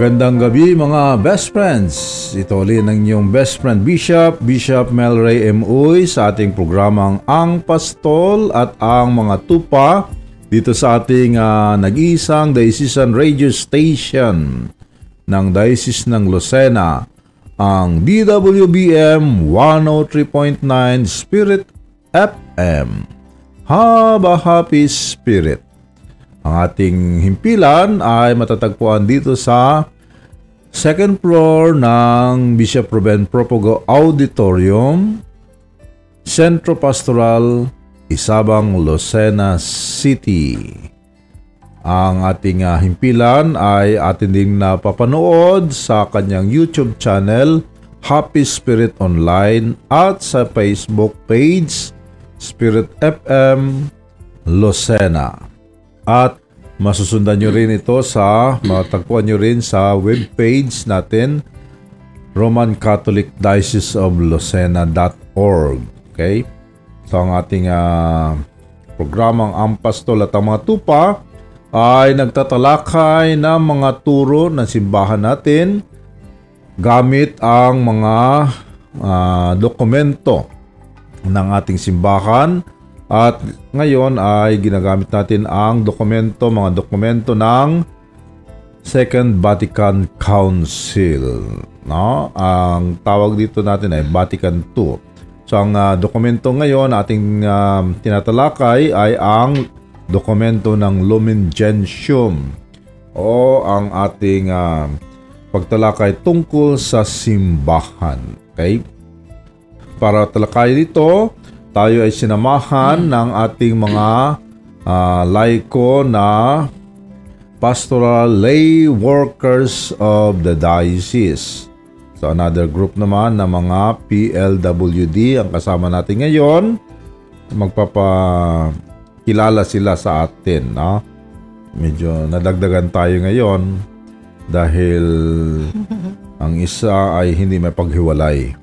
Magandang gabi mga best friends. Ito ulit ang inyong best friend Bishop, Bishop Melray M. Uy sa ating programang Ang Pastol at Ang Mga Tupa dito sa ating ah, nag-iisang Diocesan Radio Station ng Diocese ng Lucena, ang DWBM 103.9 Spirit FM. Haba Happy Spirit. Ang ating himpilan ay matatagpuan dito sa second floor ng Bishop Ruben Propogo Auditorium, Centro Pastoral, Isabang, Lucena City. Ang ating ah, himpilan ay atin ding napapanood sa kanyang YouTube channel, Happy Spirit Online at sa Facebook page, Spirit FM Lucena. At masusundan nyo rin ito sa, matagpuan nyo rin sa webpage natin, Roman Catholic Diocese of Lucena.org. Okay? So ang ating ah, programang Ampastol at ang mga tupa ay nagtatalakay ng mga turo ng simbahan natin gamit ang mga ah, dokumento ng ating simbahan at ngayon ay ginagamit natin ang dokumento, mga dokumento ng Second Vatican Council. No? Ang tawag dito natin ay Vatican II. So ang ah, dokumento ngayon ating ah, tinatalakay ay ang dokumento ng Lumen Gentium o ang ating ah, pagtalakay tungkol sa simbahan. Okay? Para talakay dito, tayo ay sinamahan ng ating mga ah, laiko na pastoral lay workers of the diocese. So another group naman na mga PLWD ang kasama natin ngayon. Magpapakilala sila sa atin. No? Medyo nadagdagan tayo ngayon dahil ang isa ay hindi may paghiwalay.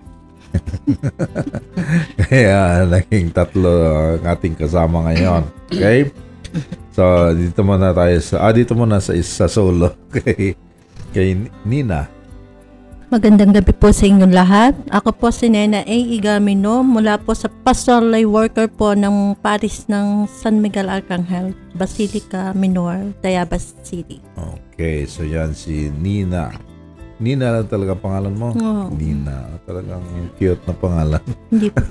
Kaya naging tatlo ang ating kasama ngayon. Okay? So, dito muna tayo sa, ah, dito muna sa isa solo kay, kay Nina. Magandang gabi po sa inyong lahat. Ako po si Nena A. Igamino mula po sa pastoral lay worker po ng Paris ng San Miguel Arcangel, Basilica Minor, Tayabas City. Okay, so yan si Nina. Nina lang talaga pangalan mo? Oo. Nina. Talagang cute na pangalan. Hindi po.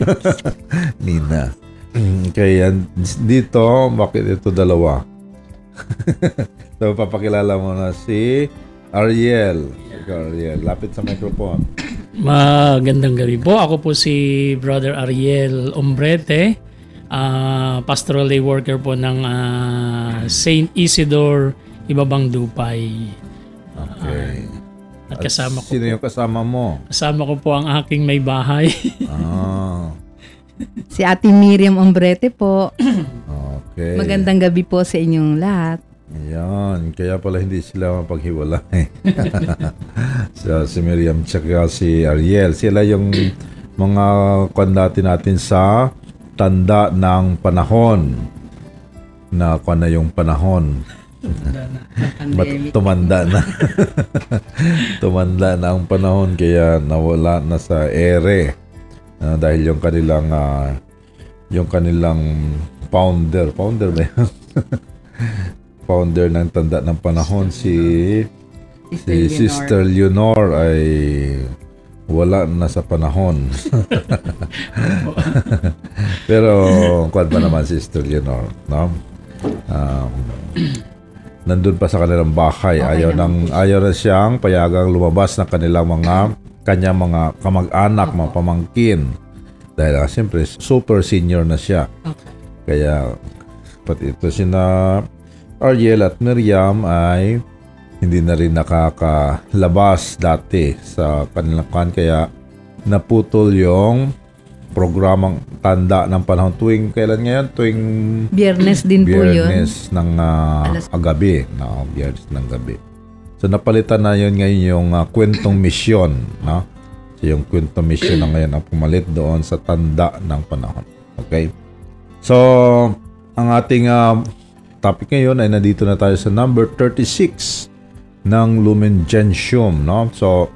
Nina. Okay, yan. Dito, bakit ito dalawa? so, papakilala mo na si Ariel. Ikaw, Ariel. Lapit sa microphone. Magandang gabi po. Ako po si Brother Ariel Ombrete, ah, pastoral lay worker po ng ah, Saint Isidore Ibabang Dupay. Okay. At kasama ko Sino yung kasama mo? kasama ko po ang aking may bahay. Ah, Si Ate Miriam Ombrete po. okay. Magandang gabi po sa inyong lahat. Yan, kaya pala hindi sila mapaghiwalay. so, si Miriam tsaka si Ariel, sila yung mga kandati natin sa tanda ng panahon. Na kung na yung panahon. Mat- tumanda na. tumanda na ang panahon kaya nawala na sa ere. Ah, dahil yung kanilang ah, yung kanilang founder, founder ba yun? founder ng tanda ng panahon si si Sister Leonor ay wala na sa panahon. Pero kwan pa naman si Sister Leonor, no? Um, nandun pa sa kanilang bahay. ayaw nang ayaw na siyang payagang lumabas ng kanilang mga kanya mga kamag-anak, mga pamangkin. Dahil ah, siyempre super senior na siya. Kaya pati ito sina Ariel at Miriam ay hindi na rin nakakalabas dati sa kanilang kan kaya naputol yung programang tanda ng panahon. Tuwing kailan ngayon? Tuwing Biyernes din po yun. biyernes ng ah, Alas- gabi no? Biyernes ng gabi. So napalitan na yun ngayon yung ah, kwentong misyon no? So yung kwentong misyon na ngayon ang pumalit doon sa tanda ng panahon okay? So ang ating ah, topic ngayon ay nandito na tayo sa number 36 ng Lumen Gentium, no? So,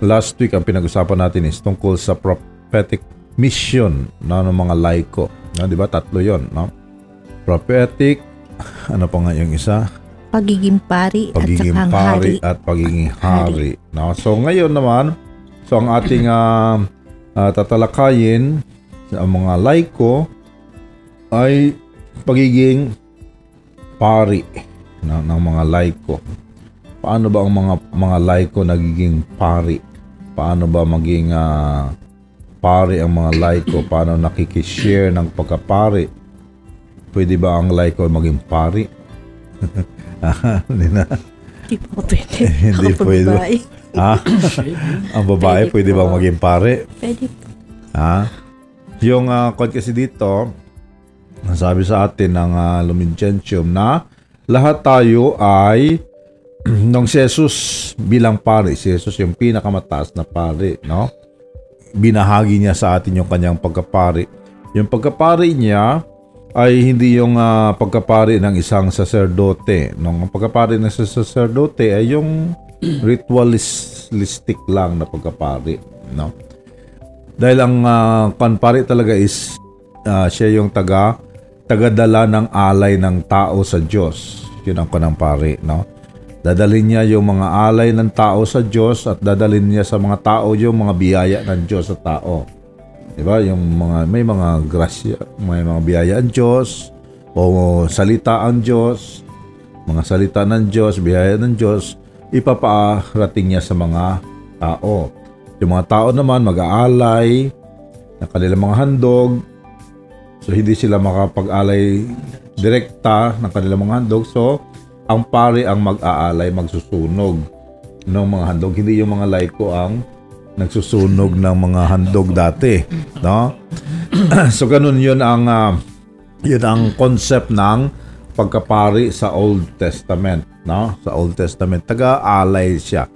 last week ang pinag-usapan natin is tungkol sa prophetic mission no, ng mga laiko. No, di ba? Tatlo yon no? Prophetic, ano pa nga yung isa? Pagiging pari Pagiging at pari hari. at pagiging hari. No? So, ngayon naman, so ang ating ah, ah, tatalakayin sa mga laiko ay pagiging pari no, ng mga laiko. Paano ba ang mga mga laiko nagiging pari? Paano ba maging ah, pari ang mga laiko? Paano nakikishare ng pagkapari? Pwede ba ang laiko maging pari? Ah, Hindi na. Hindi po pwede. Hindi pwede. Ha? ang babae Pwede pwede bang maging pare? Pwede po. Ha? Yung uh, kasi dito, sabi sa atin ng uh, Lumincensium na lahat tayo ay nung si Jesus bilang pare, si Jesus yung pinakamataas na pare, no? Binahagi niya sa atin yung kanyang pagkapari. Yung pagkapari niya ay hindi yung ah, pagkapari ng isang saserdote. Nung ang pagkapari ng sa saserdote ay yung ritualistic lang na pagkapari, no? Dahil ang uh, panpari talaga is ah, siya yung taga tagadala ng alay ng tao sa Diyos. Yun ang kanang pari, no? Dadalhin niya yung mga alay ng tao sa Diyos at dadalhin niya sa mga tao yung mga biyaya ng Diyos sa tao. 'Di ba? Yung mga may mga grasya, may mga biyaya ang Diyos o salita ang Diyos, mga salita ng Diyos, biyaya ng Diyos, ipapaarating niya sa mga tao. Yung mga tao naman mag-aalay ng kanilang mga handog. So hindi sila makapag-alay direkta ng kanilang mga handog. So ang pare ang mag-aalay, magsusunog ng mga handog. Hindi yung mga laiko ang nagsusunog ng mga handog dati, no? so ganun 'yun ang ah, 'yun ang concept ng pagkapari sa Old Testament, no? Sa Old Testament, taga-alay siya.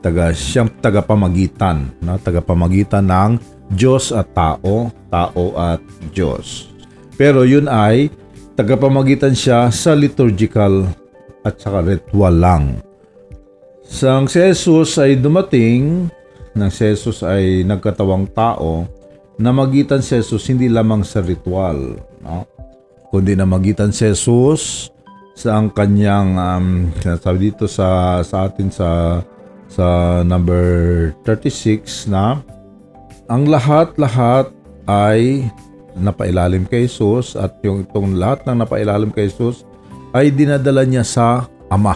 Taga siyang tagapamagitan, no? Tagapamagitan ng Diyos at tao, tao at Diyos. Pero 'yun ay tagapamagitan siya sa liturgical at saka ritual lang. Sang si Jesus ay dumating, nang si Jesus ay nagkatawang tao, namagitan si Jesus hindi lamang sa ritual, no? kundi namagitan si Jesus sa ang kanyang um, sinasabi dito sa sa atin sa sa number 36 na ang lahat-lahat ay napailalim kay Jesus at yung itong lahat ng napailalim kay Jesus ay dinadala niya sa Ama.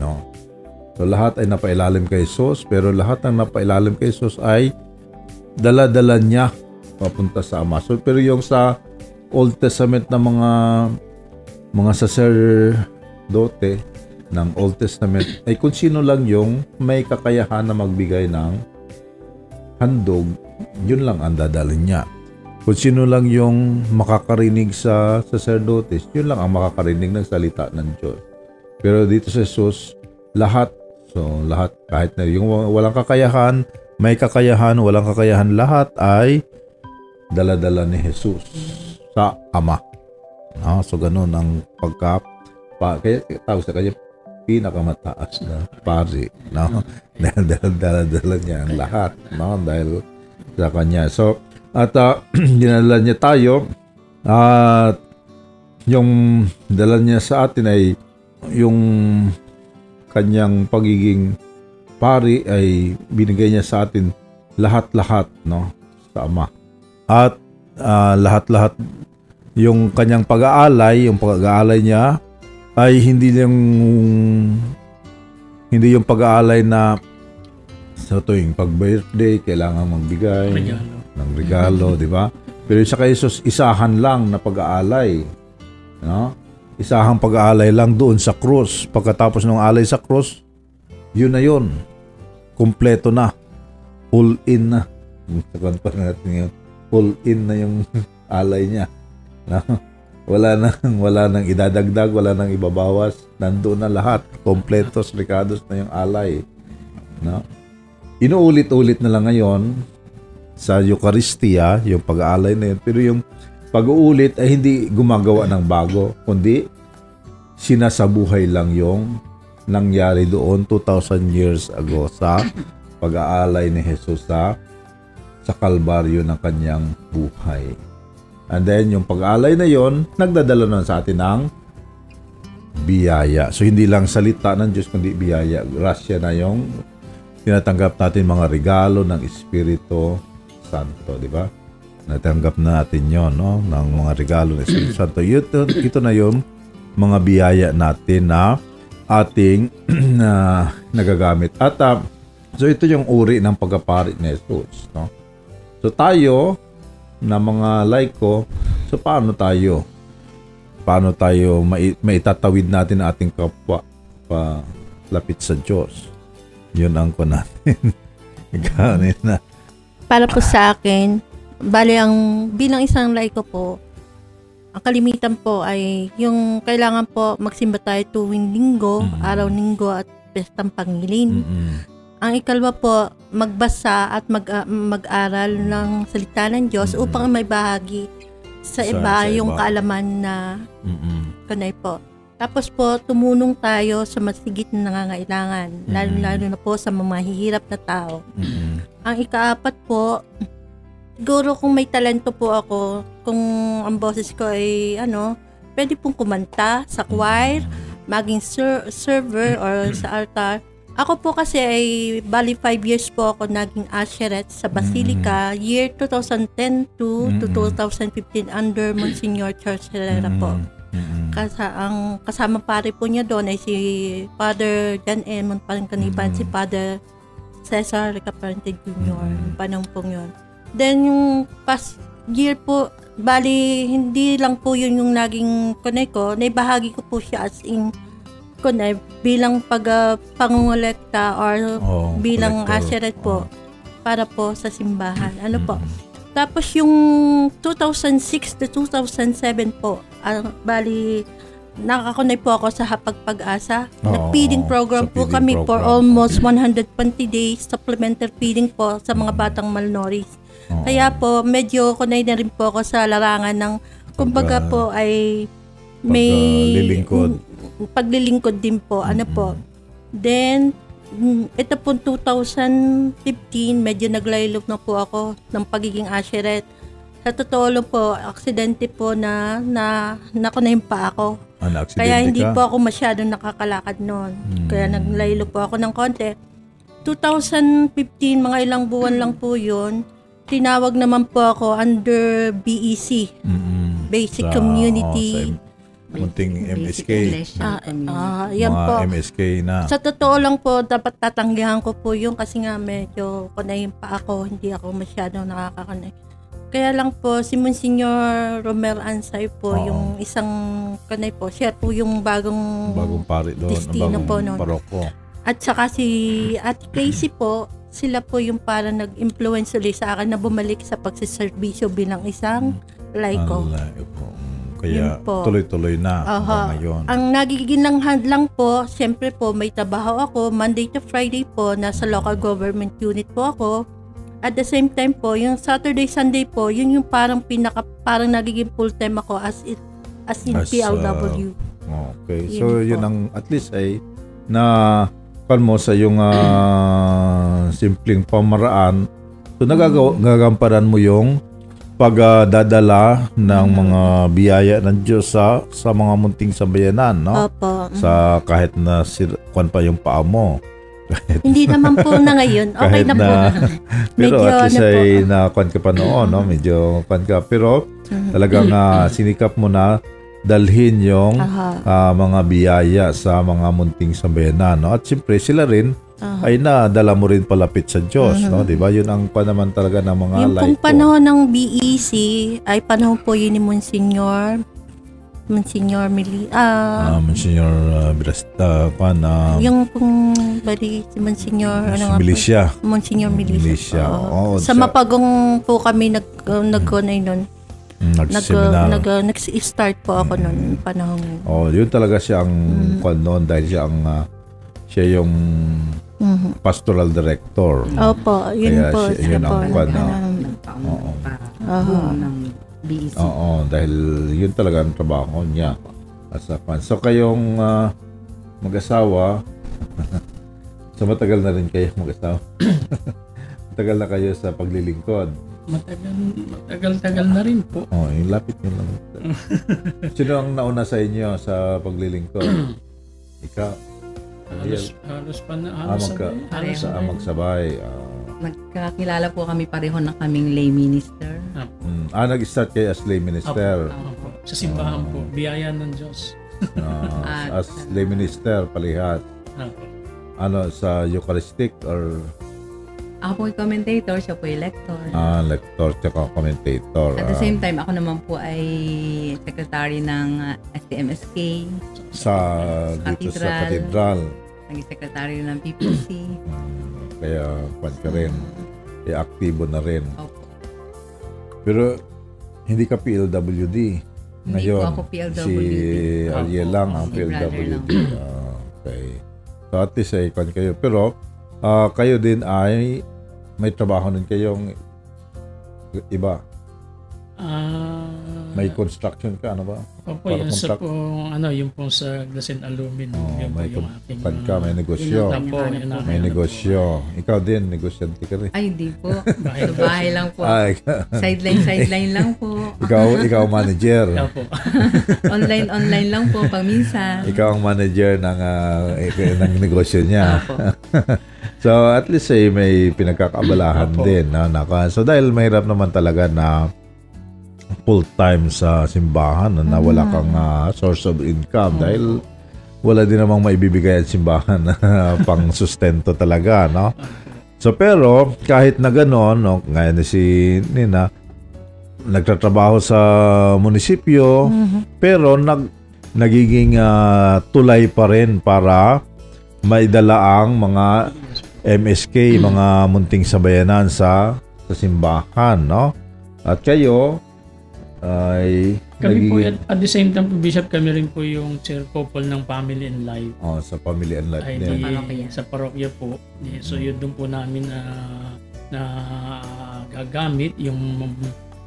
No? So lahat ay napailalim kay Jesus pero lahat ng napailalim kay Jesus ay dala-dala niya papunta sa Ama. So pero yung sa Old Testament na mga mga sacerdote ng Old Testament ay kung sino lang yung may kakayahan na magbigay ng handog, yun lang ang dadalhin niya. Kung sino lang yung makakarinig sa sacerdotes, yun lang ang makakarinig ng salita ng Diyos. Pero dito sa Jesus, lahat, so lahat, kahit na yung walang kakayahan, may kakayahan, walang kakayahan, lahat ay daladala ni Jesus sa Ama. Ah, so ganun ang pagka pa, kaya tawag sa kanya pinakamataas na pari, no? dahil dala-dala niya ang lahat, no? Dahil sa kanya. So, at uh, dinala niya tayo. At yung dala niya sa atin ay yung kanyang pagiging pari ay binigay niya sa atin lahat-lahat no sa ama. At ah, lahat-lahat yung kanyang pag-aalay yung pag-aalay niya ay hindi yung hindi yung pag-aalay na sa tuwing pag-birthday kailangan magbigay Regalo. ng regalo, di ba? Pero sa kay Jesus, isahan lang na pag-aalay. No? Isahang pag-aalay lang doon sa krus. Pagkatapos ng alay sa krus, yun na yun. Kompleto na. Full in na. Sabihan pa natin yun. Full in na yung alay niya. No? Wala nang wala nang idadagdag, wala nang ibabawas. Nandoon na lahat. Kompletos, rekados na yung alay. No? Inuulit-ulit na lang ngayon sa Eucharistia, yung pag-aalay na yun. Pero yung pag-uulit ay hindi gumagawa ng bago, kundi sinasabuhay lang yung nangyari doon 2,000 years ago sa pag-aalay ni Jesus sa sa kalbaryo ng kanyang buhay. And then, yung pag-aalay na yon nagdadala na sa atin ng biyaya. So, hindi lang salita ng Diyos, kundi biyaya. Grasya na yung tinatanggap natin mga regalo ng Espiritu Santo, di ba? Natanggap na natin yon no? ng mga regalo ng Espiritu Santo. Ito, ito na yung mga biyaya natin na ating na nagagamit. At ah, so ito yung uri ng pagkapari ni Jesus, no? So tayo na mga laiko, so paano tayo? Paano tayo mai- maitatawid natin ang ating kapwa pa lapit sa Diyos? Yun ang ko natin. Ganun na. Para po sa akin, bali ang bilang isang laiko po, ang kalimitan po ay yung kailangan po magsimba tayo tuwing linggo, Mm. araw linggo at pestang pangilin. Mm-mm. Ang ikalwa po, magbasa at mag, ah, mag-aral ng salita ng Diyos Mm. upang may bahagi sa, Sa- iba sa yung iba. kaalaman na Mm-mm. kanay po. Tapos po, tumunong tayo sa masigit na nangangailangan, lalo-lalo na po sa mga mahihirap na tao. Mm-mm. Ang ikaapat po, siguro kung may talento po ako, kung ang boses ko ay ano, pwede pong kumanta sa choir, maging ser- server or sa altar. Ako po kasi ay bali 5 years po ako naging usherette sa Basilica year 2010 to, to Mm. 2015 under Monsignor Charles Herrera po. Mm-mm. Kasa, ang kasama pare po niya doon ay si Father John Emon Pangkaniban, Mm. si Father Cesar Caparente Jr. Mm. Yung panahon pong yun. Then yung past year po, bali hindi lang po yun yung naging kunay ko, naibahagi ko po siya as in kunay bilang pag uh, pangungulekta or Oh, bilang collector. aseret po Oh. para po sa simbahan. Ano po? Mm. Tapos yung 2006 to 2007 po, ah, bali nakakunay po ako sa Hapag Pag-asa. Oo, Nag-feeding program po feeding kami for program. almost 120 days supplementary feeding po sa mga batang malnourished. Oo. Kaya po medyo kunay na rin po ako sa larangan ng kumbaga Pag, ah, po ay may paglilingkod. paglilingkod din po. Ano po? Then mm, ito po 2015 medyo naglaylog na po ako ng pagiging asherette. Sa totoo lang po, aksidente po na na nakunayin pa ako. Ah, Kaya hindi ka? po ako masyadong nakakalakad noon. Hmm. Kaya naglaylo po ako ng konti. 2015, mga ilang buwan lang po yun, tinawag naman po ako under BEC, Mm-mm. Basic Sa- Community. oh, munting MSK. Ah, ah, yan mga po. MSK na. Sa totoo lang po, dapat tatanggihan ko po yung kasi nga medyo kunayin pa ako, hindi ako masyadong nakakakanay. Kaya lang po, si Monsignor Romel Ansay po, Oo. yung isang kanay po, siya po yung bagong, bagong pari doon. Destino bagong po nun. paroko. at saka si Ate Casey po, sila po yung para nag-influence ulit sa akin na bumalik sa pagsiservisyo bilang isang laiko. Allah, po. Mm, Kaya Yun po. tuloy-tuloy na Aha. ngayon. Ang nagiging lang lang po, siyempre po may trabaho ako, Monday to Friday po, nasa local government unit po ako. At the same time po, yung Saturday, Sunday po, yun yung parang pinaka, parang nagiging full time ako as it, as in As, PLW. Okay. Yun So, po. yun ang at least ay na kan mo sa yung ah, simpleng pamaraan. So, nagagawa, nagagamparan mo yung pagdadala ng mga biyaya ng Diyos sa sa mga munting sambayanan, no? Opo. Sa kahit na sir, kwan pa yung paa mo. Hindi naman po na ngayon. Okay kahit na, po. pero Medyo at least ano po. ay na kwan ka pa noon, no? Medyo kwan ka. Pero talagang ah, sinikap mo na dalhin yung Aha. ah, mga biyaya sa mga munting sambayanan. No? At siyempre, sila rin aha. ay nadala mo rin palapit sa Diyos. No? Di ba? Yun ang pa naman talaga ng mga Yung pong laiko. panahon ng BEC ay panahon po yun ni Monsignor Monsignor Mili ah Ah, Monsignor uh, Brasta, kwan, ah, yung pong bali si Monsignor ano nga po? Milicia. Monsignor Milicia. Milicia, Oo. oo, sa siya- Mapagong po kami nag uh, nagkunay. Mm, Nag Nag-seminar. nag uh, nag-start po ako nun panahon. yun. oh, yun talaga siya ang Mm. kwan noon dahil siya ang ah, siya yung Mhm. pastoral director. Opo, yun Kaya po. siya- yun po. ang kwan? Oo. Ng BEC. Oo, dahil yun talaga ang trabaho niya. As a fan. So kayong ah, mag-asawa, so matagal na rin kayo mag-asawa. matagal na kayo sa paglilingkod. Matagal, matagal-tagal na rin po. Oh, yung lapit nyo lang. Sino ang nauna sa inyo sa paglilingkod? Ikaw. Halos, halos pa na, Ah, halos magka, sabay. Halos sa sabay. magsabay. ah. Nagkakilala po kami pareho na kaming lay minister. Apo. Mm. Ah, nag-start kayo as lay minister. Apo. Sa simbahan po, biyaya ng Diyos. Ah, as lay minister, palihat. Apo. Ano, sa Eucharistic or Ako po yung commentator, siya po yung lector. ah, lector tsaka commentator. At the Ah, same time, ako naman po ay secretary ng uh, STMSK, sa, dito sa Cathedral. katedral. Naging secretary ng PPC. Kaya kwan ka rin. Kaya aktibo na rin. Opo. Pero hindi ka PLWD. Hindi Ngayon, po ako PLWD. si Ariel lang ang Si PLWD. Ah, okay. So at least ay kwan kayo. Pero ah, kayo din ay may trabaho din kayong iba. Ah, May construction ka, ano ba? Opo, para yun sa contract. po, ano, yung po sa Glass and Aluminum. Oh, yun po may yung aking... kwan ka, may negosyo. Yun kanya-kanya yun po. ang- May negosyo. Ikaw din, negosyante ka rin. Ay, hindi po. Bahay. Sa bahay lang po. Ay, Sideline, sideline lang po. ikaw, ikaw manager. Opo. Online, online lang po pag minsan. Ikaw ang manager ng, ah, ng negosyo niya. Opo. so at least eh, may pinagkakabalahan Opo. din. No? Naka, so dahil mahirap naman talaga na full-time sa simbahan na wala kang ah, source of income dahil wala din namang maibibigay ang simbahan na pang sustento talaga, no? So pero kahit na gano'n, no, ngayon si Nina nagtatrabaho sa munisipyo pero nag nagiging ah, tulay pa rin para maidala ang mga MSK, mga munting sabayanan sa sa simbahan, no? At kayo ay Kami po, nagiging- at, at the same time po, Bishop, kami rin po yung chair couple ng Family and Life. oh, sa Family and Life Ay, di, Parokya. sa parokya po. Di, so yun doon po namin na na gagamit yung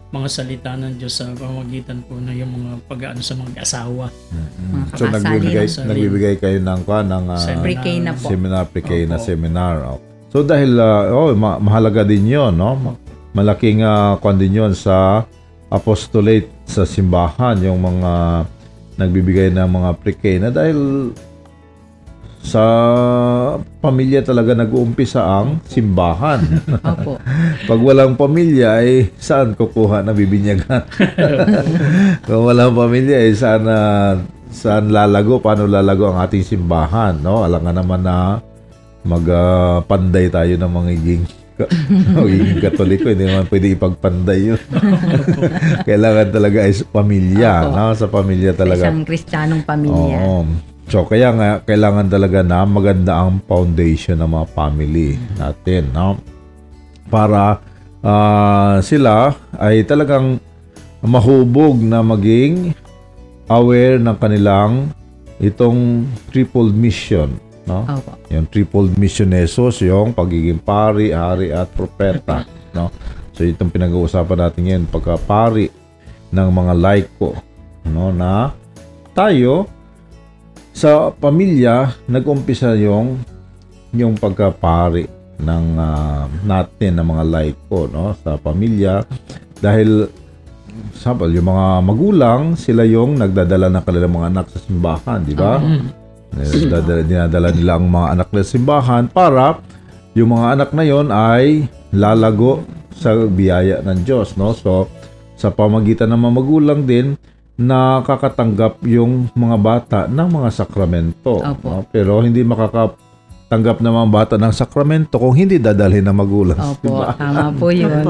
mga salita ng Diyos sa pamamagitan po na yung mga pag-ano sa mga asawa. Mm. Mga So nagbibigay ng salin. nagbibigay kayo ng kwa ng ah, Seminar. Na po. seminar pre-K na seminar. Oh. So dahil ah, oh ma- mahalaga din 'yon, no? Ma- Malaking uh, kwan din 'yon sa apostolate sa simbahan yung mga nagbibigay ng mga pre-K na dahil sa pamilya talaga nag-uumpisa ang simbahan. Opo. Pag walang pamilya, ay saan kukuha na bibinyagan? Kung walang pamilya, ay saan, na saan lalago? Paano lalago ang ating simbahan? No? Alam nga naman na magpanday tayo ng magiging magiging katoliko. Hindi naman pwede ipagpanday yun. Kailangan talaga ay pamilya. Opo. No? Sa pamilya talaga. Isang kristyanong pamilya. Oo. So kaya nga kailangan talaga na maganda ang foundation ng mga family natin, no? Para ah, sila ay talagang mahubog na maging aware ng kanilang itong triple mission, no? Opo. Yung triple mission ni Jesus, yung pagiging pari, hari at propeta, no? So itong pinag-uusapan natin ngayon, pagka-pari ng mga laiko, no, na tayo sa pamilya nag-umpisa yung yung pagkapari ng ah, natin ng mga laiko, no, sa pamilya dahil sabal yung mga magulang sila yung nagdadala ng kanilang mga anak sa simbahan, di ba? Dinadala, dinadala nila ang mga anak nila simbahan para yung mga anak na yon ay lalago sa biyaya ng Diyos, no? So, sa pamagitan ng mga magulang din, nakakatanggap yung mga bata ng mga sakramento. Opo. no? Pero hindi makakatanggap ng mga bata ng sakramento kung hindi dadalhin ng magulang. Opo. simbahan. Tama po yun.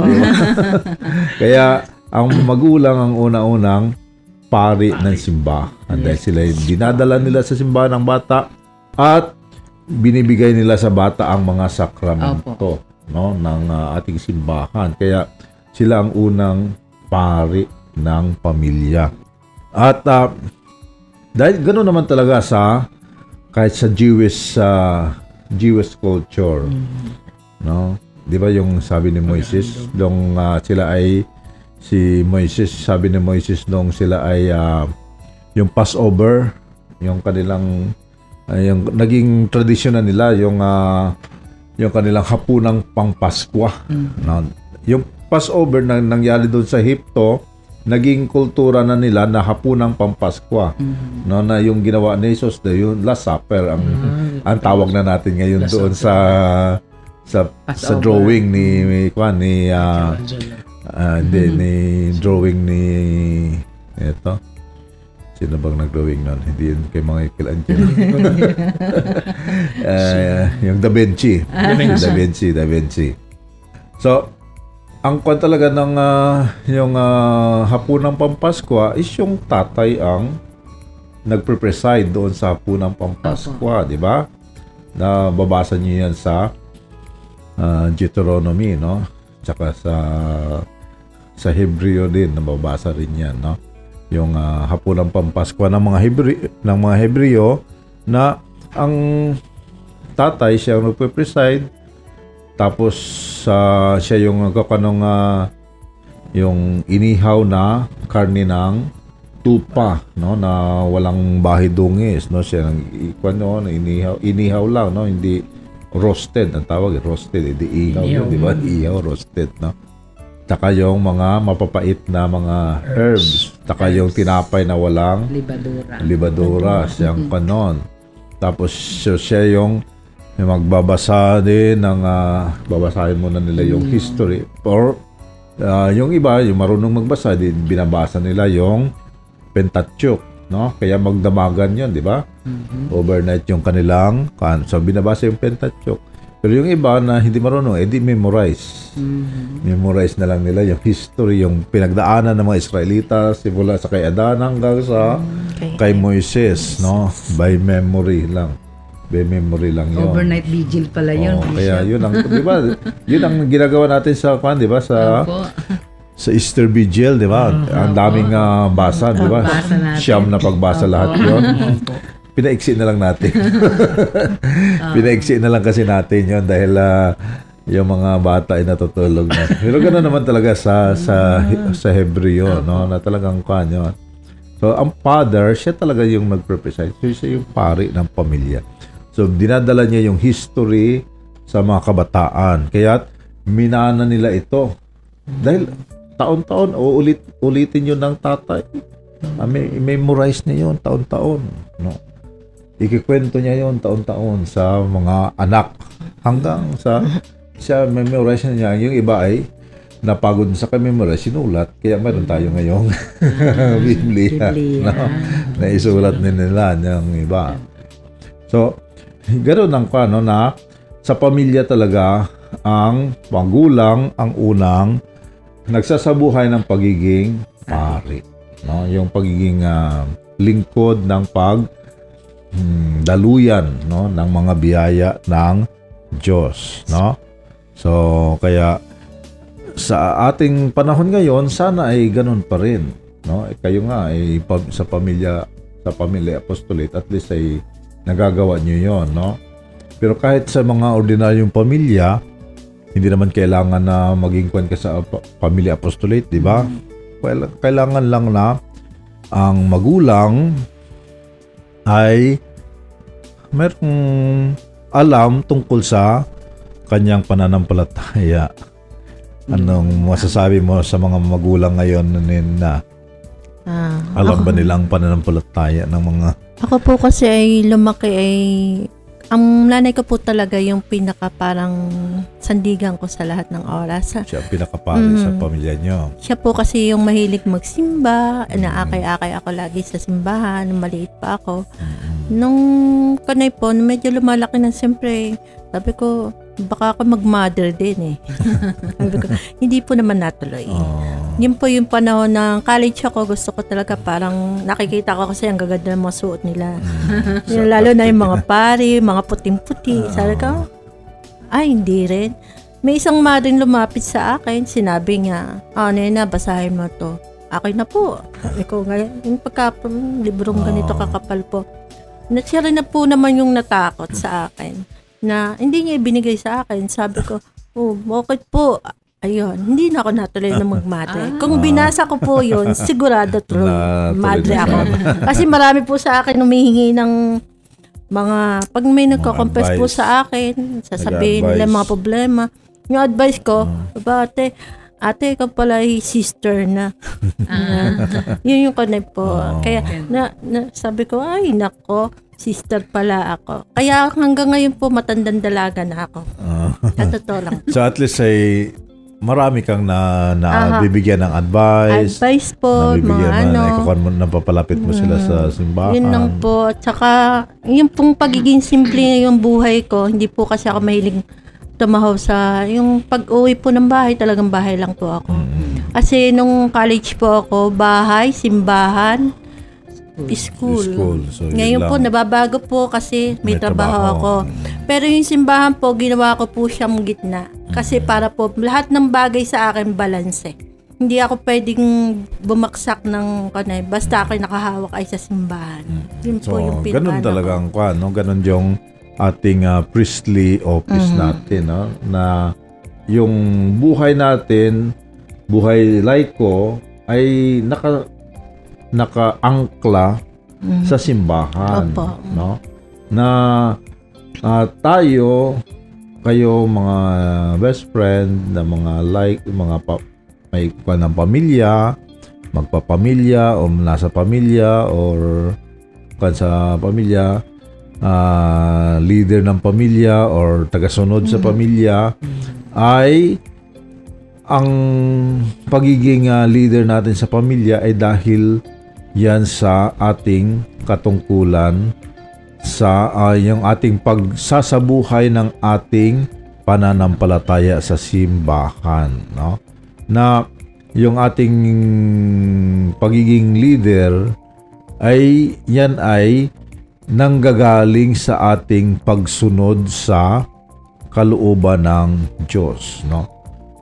Kaya ang magulang ang una-unang pari ng simbahan. Dahil sila yung dinadala nila sa simbahan ng bata at binibigay nila sa bata ang mga sakramento no, ng ah, ating simbahan. Kaya sila ang unang pari ng pamilya. At ah, dahil gano'n naman talaga sa kahit sa Jewish sa Jewish culture. No? 'Di ba yung sabi ni Moises nung ah, sila ay si Moises, sabi ni Moises nung sila ay ah, yung Passover, yung kanilang ay, yung naging tradisyon na nila yung ah, yung kanilang hapunang pangpaskwa. No? Yung Passover na nangyari doon sa Egypto, naging kultura na nila na hapunang pampaskwa. No, na yung ginawa ni Jesus na yung Last Supper ang ang tawag na natin ngayon Last doon sa sa sa Passover. drawing ni ni ni Angelo. Ah, hindi, ni drawing ni eto. Sino bang nag-drawing nun? Hindi yun kay mga Michelangelo. Eh, yung Da Vinci. Da Vinci. Da Vinci, Da Vinci. So, ang kwan talaga ng ah, yung uh, hapunang pampaskwa is yung tatay ang nagpre-preside doon sa hapunang pampaskwa, di ba? Na babasa niyo yan sa ah, Deuteronomy, no? Tsaka sa sa Hebreo din nababasa rin 'yan, no? Yung uh, hapunang pampaskwa ng mga Hebre ng mga Hebreo na ang tatay siya ang nagpe-preside tapos sa siya yung nagkakanong ah, yung inihaw na karne ng tupa no? Na walang bahay dungis no? Siya nang ikwan no na inihaw inihaw lang no? Hindi roasted ang tawag eh, roasted hindi ihaw yun Ihaw. di ba? Ihaw roasted no Taka yung mga mapapait na mga herbs. Taka yung tinapay na walang Libadura. libadura, siyang kanon. Tapos siya, siya yung yung magbabasa din ng ah, babasahin muna nila yung history. Or ah, yung iba yung marunong magbasa din binabasa nila yung Pentateuch no? Kaya magdamagan yon di ba? Overnight yung kanilang kan. So binabasa yung Pentateuch pero yung iba na hindi marunong edi memorize memorize na lang nila yung history yung pinagdaanan ng mga Israelita simula sa kay Adan hanggang sa kay Moises, no? By memory lang. By memory lang yun. Overnight vigil pala yun. Oo, kaya yun ang, di ba? Yun ang ginagawa natin sa, kwan, di ba? Sa, sa Easter Vigil, di ba? Ang daming ah, basa, di ba? Siyam na pagbasa lahat yun. Pinaiksi na lang natin. Pinaiksi na lang kasi natin yun dahil ah, yung mga bata ay natutulog na. Pero gano'n naman talaga sa sa sa Hebreo, no? Na talagang yun. So, ang father, siya talaga yung nagpre-preside. So, siya yung pari ng pamilya. So, dinadala niya yung history sa mga kabataan. Kaya, minana nila ito. Dahil, taon-taon, uulit, ulitin yun ng tatay. Ah, may, memorize niya yun, taon-taon. No? Ikikwento niya yun, taon-taon sa mga anak. Hanggang sa, siya memorize niya. Yung iba ay, napagod sa kami-memorize, sinulat. Kaya meron tayo ngayong Biblia. Biblia. No? Na isulat din nila yung iba. So, ganoon ang ano na sa pamilya talaga ang magulang ang unang nagsasabuhay ng pagiging pari. No? Yung pagiging ah, lingkod ng pag hmm, daluyan no ng mga biyaya ng Diyos, no? So, kaya sa ating panahon ngayon, sana ay ganun pa rin, no? Eh, kayo nga ay pa- sa pamilya sa pamilya apostolate at least ay nagagawa niyo 'yon, no? Pero kahit sa mga ordinaryong pamilya, hindi naman kailangan na maging kwan ka sa pa- pamilya apostolate, di ba? Well, kailangan lang na ang magulang ay merong alam tungkol sa kanyang pananampalataya. Anong masasabi mo sa mga magulang ngayon na Ah, alam ba nilang pananampalataya ng mga Ako po kasi ay lumaki ay ang nanay ko po talaga yung pinaka parang sandigan ko sa lahat ng oras. siya ang pinakapari sa Mhm. pamilya nyo? Siya po kasi yung mahilig magsimba, naakay-akay ako lagi sa simbahan, maliit pa ako. Nung kanay po, medyo lumalaki na siyempre, sabi ko, baka ako mag-mother din eh. hindi po naman natuloy. Oh. Yun po yung panahon ng college ako, gusto ko talaga parang nakikita ko kasi ang gaganda ng mga suot nila. Yung Lalo na yung mga pari, mga puting-puti. Sabi ko, ay hindi rin. May isang maring lumapit sa akin, sinabi niya, ah, nena, basahin mo to. Akin na po. Sabi ko, ngayon, yung pagka, librong ganito Ah. kakapal po. Na siya rin na po naman yung natakot sa akin na hindi niya ibinigay sa akin. Sabi ko, oh, bakit po? Ayun, hindi na ako natuloy na magmadre. Kung binasa ko po yun, sigurado true. Madre ako. Kasi marami po sa akin humihingi ng mga, pag may nagko-confess po sa akin, sasabihin nila mga problema. Yung advice ko, Ah. "Aba, ate, ikaw pala ay sister na. Ah, Yun yung connect po. Oo. Kaya, na, na, sabi ko, ay, nako, sister pala ako. Kaya hanggang ngayon po, matandang dalaga na ako. Ah. Sa totoo lang. so at least ay marami kang na, na bibigyan ng advice. Advice po, nabibigyan mga mo, ano. ikukuhan mo, napapalapit mo sila sa simbahan. Yun lang po. At saka, yung pong pagiging simple yung buhay ko, hindi po kasi ako mahilig tumahaw sa, yung pag-uwi po ng bahay, talagang bahay lang po ako. Kasi nung college po ako, bahay, simbahan, school. School. So, yun Ngayon po, nababago po kasi may, May trabaho, trabaho. ako. Pero yung simbahan po, ginawa ko po siyang gitna. Kasi para po, lahat ng bagay sa akin, balanse. Hindi ako pwedeng bumaksak ng kanay. Basta ako nakahawak ay sa simbahan. Yun Mm. So, po yung ganun pinagano talaga ang kwan, no? Ganun yung ating ah, priestly office Mhm. natin, no? Na yung buhay natin, buhay laiko ay naka nakaangkla Mhm. sa simbahan, Opo. no? Na ah, tayo kayo mga best friend na mga like mga pa, may kwan ng pamilya, magpapamilya o nasa pamilya or kwan sa pamilya, ah, leader ng pamilya or tagasunod sa pamilya ay ang pagiging ah, leader natin sa pamilya ay dahil yan sa ating katungkulan sa ah, yung ating pagsasabuhay ng ating pananampalataya sa simbahan no? Na yung ating pagiging leader ay yan ay nanggagaling sa ating pagsunod sa kalooban ng Diyos no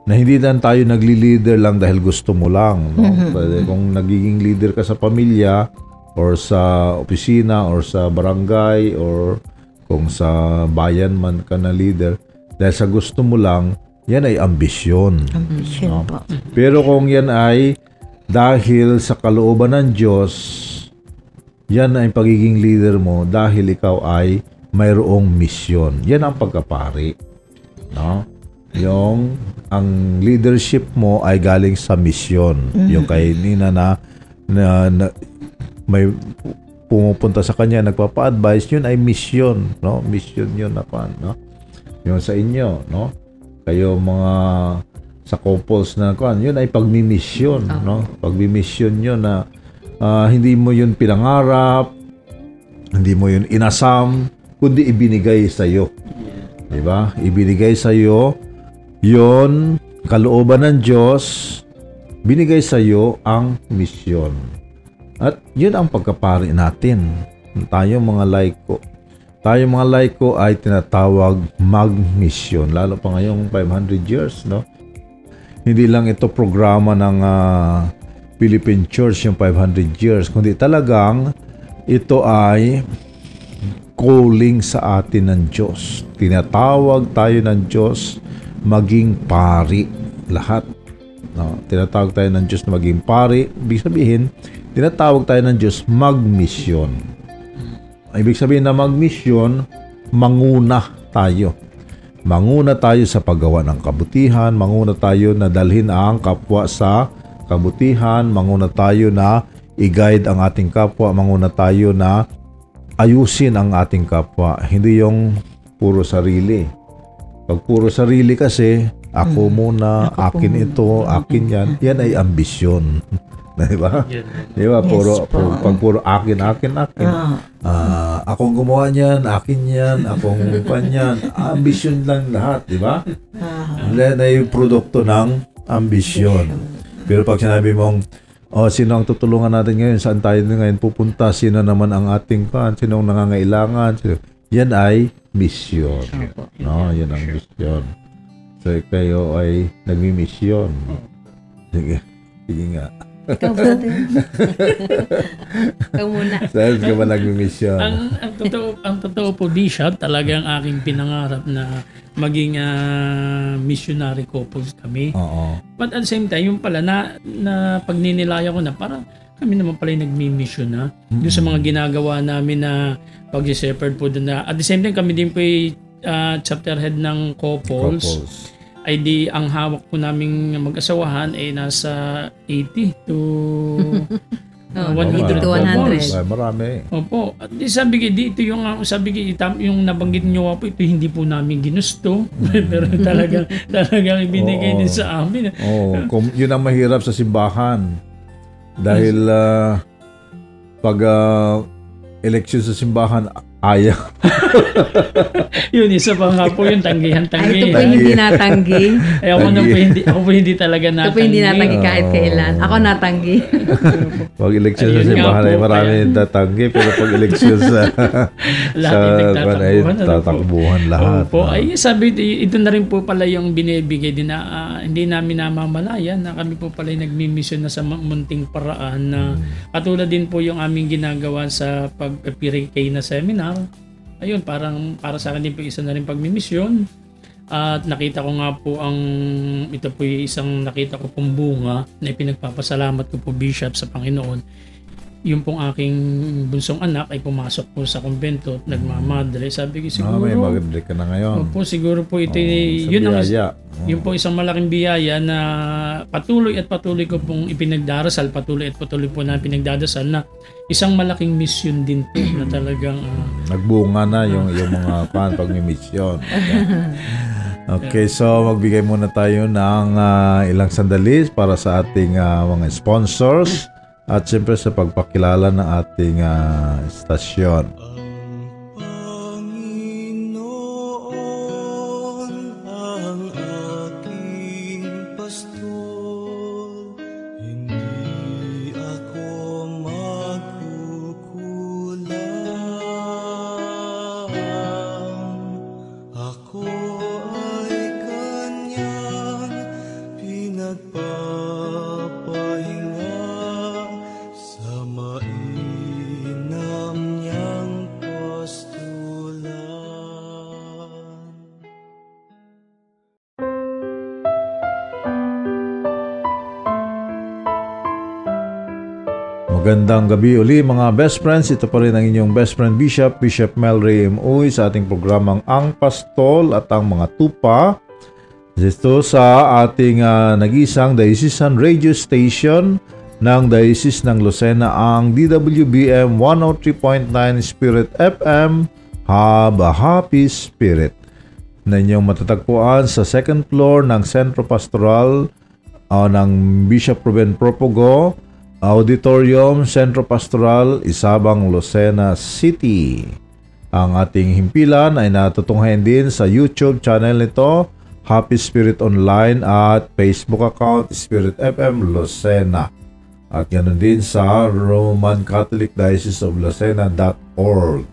na hindi lang tayo nagli-leader lang dahil gusto mo lang no Pwede kung nagiging leader ka sa pamilya or sa opisina or sa barangay or kung sa bayan man ka na leader dahil sa gusto mo lang yan ay ambisyon Ambisyon No. po. pero kung yan ay dahil sa kalooban ng Diyos, yan ay pagiging leader mo dahil ikaw ay mayroong misyon. Yan ang pagkapari. No? Yung ang leadership mo ay galing sa misyon. Yung kay Nina na, na, na may pumupunta sa kanya, nagpapa-advise, yun ay misyon, no? Mission yun na pan, no? Yung sa inyo, no? Kayo mga sa couples na kuan, yun ay pagmimisyon, no? Pagmimisyon yun na ah, hindi mo yun pinangarap, hindi mo yun inasam, kundi ibinigay sa iyo. 'Di ba? Ibinigay sa iyo 'yon kalooban ng Diyos, binigay sa iyo ang misyon. At yun ang pagkapari natin. Tayo mga laiko. Tayo mga laiko ay tinatawag mag-mission. Lalo pa ngayong 500 years, no? Hindi lang ito programa ng ah, Philippine Church yung 500 years, kundi talagang ito ay calling sa atin ng Diyos. Tinatawag tayo ng Diyos maging pari lahat. No, tinatawag tayo ng Diyos na maging pari. Ibig sabihin, tinatawag tayo ng Diyos magmisyon. Ibig sabihin na magmisyon, manguna tayo. Manguna tayo sa paggawa ng kabutihan, manguna tayo na dalhin ang kapwa sa kabutihan, manguna tayo na i-guide ang ating kapwa, manguna tayo na ayusin ang ating kapwa. Hindi yung puro sarili. Pag puro sarili kasi, ako muna, akin ito, akin yan, yan ay ambisyon. Di ba? Di ba? Puro, po. puro- pag puro akin, akin, akin. Ah, akong gumawa niyan, akin yan, akong kanyan. Ambisyon lang lahat, di ba? Yan ay produkto ng ambisyon. Pero pag sinabi mong, oh, sino ang tutulungan natin ngayon? Saan tayo ngayon pupunta? Sino naman ang ating kan? Sino ang nangangailangan? Sino? Yan ay mission. No, yan ang mission. So, kayo ay nagmi-mission. Sige. Sige nga. Ikaw ba din? Ikaw muna. Saan ka ba nagmi-mission? ang, ang totoo ang totoo po Bishop, talagang aking pinangarap na maging ah, missionary couples kami. Oo. But at the same time, yung pala na, na pagninilaya ko na parang kami naman pala yung nagmi-mission na. Doon sa mga ginagawa namin na pag-shepherd po doon na. At the same time, kami din po yung ah, chapter head ng couples. Couples. Ay di, ang hawak po naming mag-asawahan ay nasa 80 to Oh, 100 80 to 100. Ay, marami. Opo. At di sabi ko, dito yung ah, sabi ko, itam- yung nabanggit niyo po, ito hindi po namin ginusto. Pero talagang, talagang ibinigay Oo. din sa amin. Oh, kung yun ang mahirap sa simbahan. Dahil ah, pag ah, election sa simbahan, ayaw. Yun, isa pa nga po yung Ay, ito tanggihan-tanggi. po yung hindi natanggi. Eh, ako, na po hindi, ako po hindi talaga Ito natanggi. po hindi natanggi kahit kailan. Ako natanggi. Pag election sa simbahan ay marami yung tatanggi. Pero pag election sa, Lahat sa ay ay ano po? tatakbuhan lahat. Opo. no? Ay, sabi, ito na rin po pala yung binibigay din na ah, hindi namin namamalayan na kami po pala yung nagmi-mission na sa munting paraan na katulad din po yung aming ginagawa sa pag-PRK na seminar. Ayun, parang para sa akin din po isa na rin pagmi-mission. At nakita ko nga po ang ito po yung isang nakita ko pong bunga na ipinagpapasalamat ko po Bishop sa Panginoon yung pong aking bunsong anak ay pumasok po sa kumbento at nagmamadre. Sabi ko Ah, siguro, may maganda ka na ngayon. Opo, siguro po ito, sa yun, ang, biyaya. yun po isang malaking biyaya na patuloy at patuloy ko pong ipinagdarasal, patuloy at patuloy po na pinagdadasal na isang malaking mission din po na talagang ah, Nagbunga na yung, yung mga pan pag may mission. Okay, so magbigay muna tayo ng ah, ilang sandali para sa ating ah, mga sponsors at siyempre sa pagpakilala ng ating ah, estasyon. Magandang gabi uli mga best friends. Ito pa rin ang inyong best friend Bishop, Bishop Mel Ray. Uy sa ating programang Ang Pastol at ang mga tupa. Dito sa ating ah, nag-isang diocesan radio station ng Diocese ng Lucena ang DWBM 103.9 Spirit FM Have a Happy Spirit na inyong matatagpuan sa second floor ng Centro Pastoral ah, ng Bishop Ruben Propogo Auditorium Centro Pastoral Isabang Lucena City. Ang ating himpilan ay natutunghayan din sa YouTube channel nito, Happy Spirit Online at Facebook account Spirit FM Lucena. At ganoon din sa Roman Catholic Diocese of Lucena.org.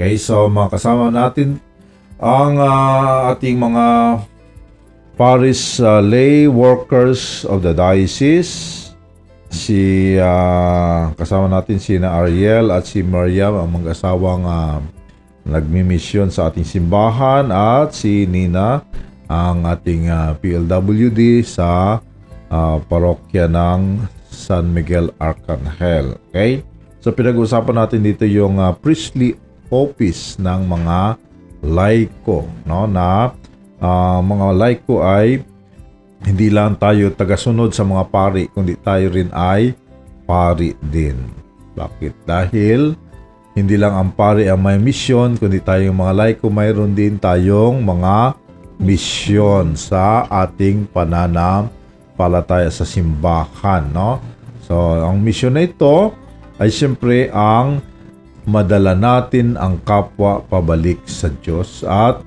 Okay, so mga kasama natin ang ah, ating mga parish ah, lay workers of the diocese si ah, kasama natin si na Ariel at si Mariam ang mag-asawang ah, nagmi-mission sa ating simbahan at si Nina ang ating ah, PLWD sa ah, parokya ng San Miguel Arcangel. Okay? So pinag-uusapan natin dito yung ah, priestly office ng mga laiko, no? Na ah, mga laiko ay hindi lang tayo tagasunod sa mga pari, kundi tayo rin ay pari din. Bakit? Dahil hindi lang ang pari ang may misyon, kundi tayong mga laiko mayroon din tayong mga misyon sa ating pananampalataya sa simbahan, no? So, ang misyon na ito ay siyempre ang madala natin ang kapwa pabalik sa Diyos at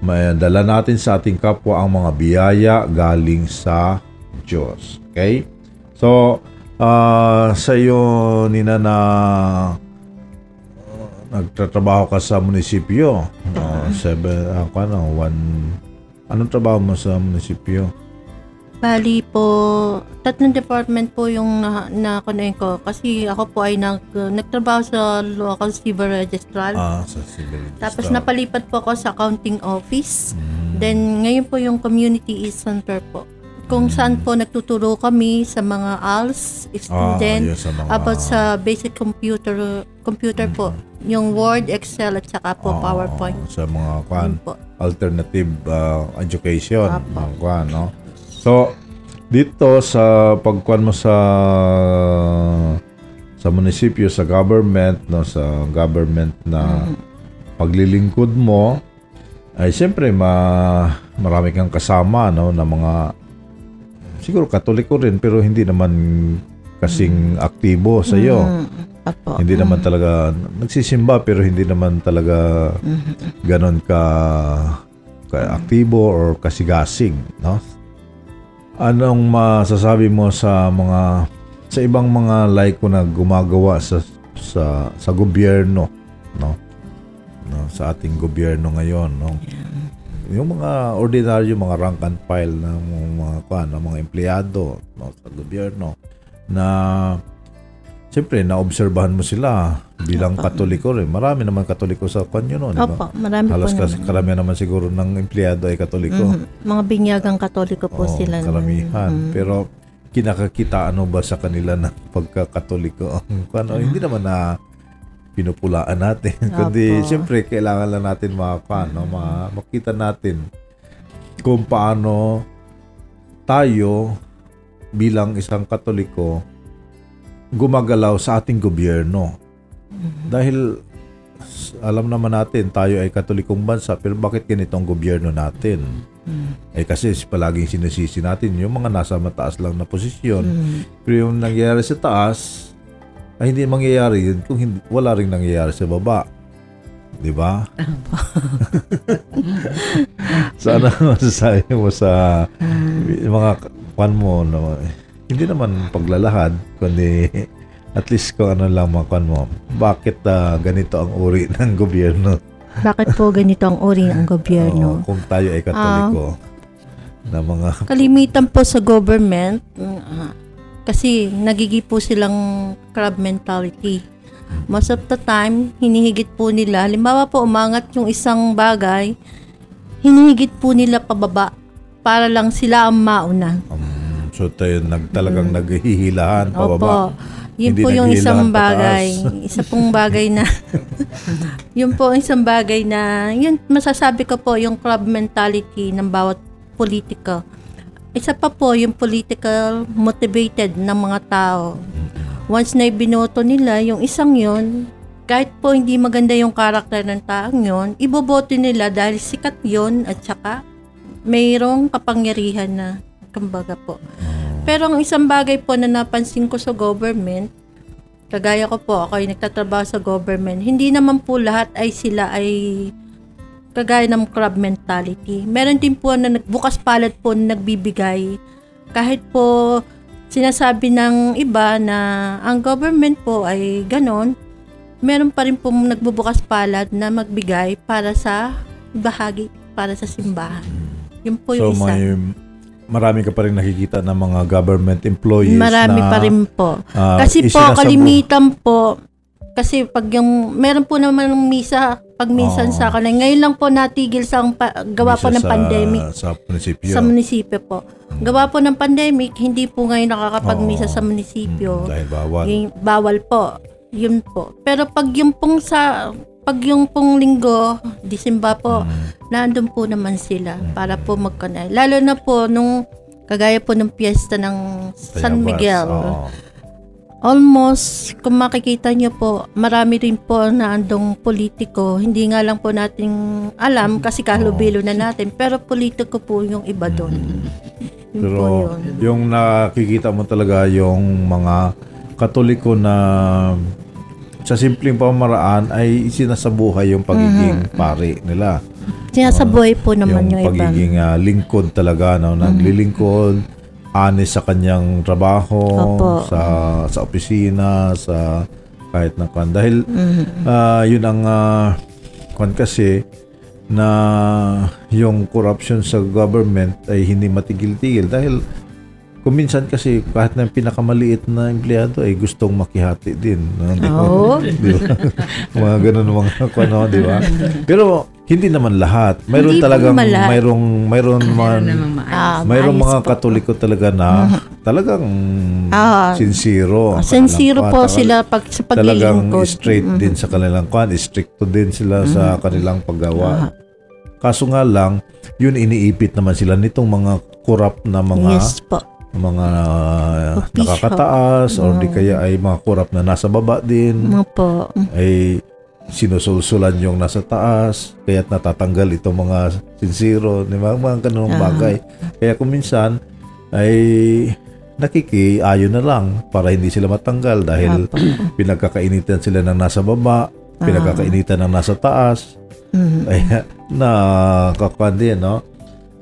madala natin sa ating kapwa ang mga biyaya galing sa Diyos. Okay? So, ah, sa iyo, Nina, na uh, nagtatrabaho ka sa munisipyo. Uh, seven, ano, one, anong trabaho mo sa munisipyo? Bali po, tatlong department po yung na, na ko. Kasi ako po ay nag, nagtrabaho sa local civil registrar. Ah, sa civil Tapos registrar. napalipat po ako sa accounting office. Mm. Then ngayon po yung community is center po. kung saan po nagtuturo kami sa mga ALS student Ah, yun, sa mga- about sa basic computer computer po. Yung Word, Excel at saka po Oo, PowerPoint. sa mga kwan, po. alternative uh, education. Mga kwan, no? So, dito sa pagkuan mo sa sa munisipyo, sa government, no, sa government na paglilingkod mo, ay siyempre ma, marami kang kasama no na mga siguro katoliko rin pero hindi naman kasing aktibo sa iyo. Mm, Apo. Hindi naman talaga nagsisimba pero hindi naman talaga ganon ka ka aktibo or kasigasig, no? Anong masasabi mo sa mga sa ibang mga laiko na gumagawa sa sa sa gobyerno, no? No, sa ating gobyerno ngayon, no? Yung mga ordinaryo, mga rank and file na mga kuan, ng mga empleyado no, sa gobyerno na Siyempre, naobserbahan mo sila bilang katoliko rin. Marami naman katoliko sa kanyo no, di ba? Opo, marami Halos po naman. karamihan naman siguro ng empleyado ay katoliko. Mhm. Mga binyagang katoliko po Oo, sila. Karamihan. Mm. Pero kinakakita ano ba sa kanila ng pagkakatoliko? Ano, hindi naman na pinupulaan natin. Kundi, Opo. siyempre, kailangan lang natin maka, no, ma- makita natin kung paano tayo bilang isang katoliko gumagalaw sa ating gobyerno. Dahil s- alam naman natin tayo ay katolikong bansa pero bakit ganito ang gobyerno natin? Eh kasi palaging sinisisi natin yung mga nasa mataas lang na posisyon. Pero yung nangyayari sa taas ay hindi mangyayari yun kung hindi, wala ring nangyayari sa baba. Di ba? Sana masasabi mo sa mga kwan mo no, hindi naman paglalahad kundi at least kung ano lang mga kwan mo bakit ah, ganito ang uri ng gobyerno Bakit po ganito ang uri ng Oo, gobyerno? kung tayo ay katoliko na mga Kalimitan po sa government, mm, ah, kasi nagigi po silang crab mentality. Most of the time, hinihigit po nila. Halimbawa po, umangat yung isang bagay, hinihigit po nila pababa para lang sila ang mauna. um, so tayo nag, talagang naghihilahan pababa Opo. Yun Hindi po yung isang bagay. Isa pong bagay na yun po ang isang bagay na yun masasabi ko po yung club mentality ng bawat politiko. Isa pa po yung political motivated ng mga tao. Once na ibinoto nila yung isang yun, kahit po hindi maganda yung karakter ng taong yun, iboboto nila dahil sikat yun at saka mayroong kapangyarihan na kumbaga po. Pero ang isang bagay po na napansin ko sa government, kagaya ko po, ako ay nagtatrabaho sa government, hindi naman po lahat ay sila ay kagaya ng crab mentality. Meron din po na nagbukas palad po na nagbibigay. Kahit po sinasabi ng iba na ang government po ay ganon, meron pa rin po nagbubukas palad na magbigay para sa bahagi, para sa simbahan. Yun po so yung isa. may marami ka pa rin nakikita ng mga government employees Marami na pa rin po. ah, Kasi po, kalimitan po, kasi pag yung, meron po naman ng misa, pag minsan Oo. sa kanila, ngayon lang po natigil sa pa- gawa po Misa ng sa- pandemic sa munisipyo sa munisipyo po. Gawa po ng pandemic, hindi po ngayon nakakapagmisa Oo. sa munisipyo. Mm, dahil bawal Yung- bawal po. Yun po. Pero pag yung pong sa pag yung pong linggo, Disemba po, Mm. nandun po naman sila para po magkanay. Lalo na po nung kagaya po ng piyesta ng San Miguel. Almost, kung makikita nyo po, marami rin po na andong politiko. Hindi nga lang po nating alam kasi kahalubilo na natin. Pero politiko po yung iba doon. Yun Pero yun. yung nakikita mo talaga yung mga katoliko na sa simpleng pamamaraan ay sinasabuhay yung pagiging pari nila. Sinasabuhay po naman yung, yung pagiging ah, lingkod talaga, no? naglilingkod, honest sa kanyang trabaho, Opo. sa sa opisina, sa kahit na kwan. Dahil Mhm. ah, yun ang ah, kwan kasi na yung corruption sa government ay hindi matigil-tigil dahil kung minsan kasi kahit na yung pinakamaliit na empleyado ay gustong makihati din. no? Di ba? Di ba? mga ganun mga ano, di ba? Pero hindi naman lahat. Mayroon Hindi talagang mayroong mayroon man. Ah, mayroong mga po. katoliko talaga na talagang Ah, sincero. kanilang po patakal- sila pag sa Talagang paglilingkod. straight din sa kanilang kwan, stricto din sila sa kanilang paggawa. Kaso nga lang, yun iniipit naman sila nitong mga corrupt na mga Yes po. Mga Official. nakakataas or di kaya ay mga corrupt na nasa baba din Mga po. ay sinusulsulan yung nasa taas kaya't natatanggal itong mga sincero di ba mga ganung Ah. bagay kaya kung minsan ay nakikiayon na lang para hindi sila matanggal dahil Apo. pinagkakainitan sila ng nasa baba pinagkakainitan ng nasa taas Mhm. ay nakakakuan din, no?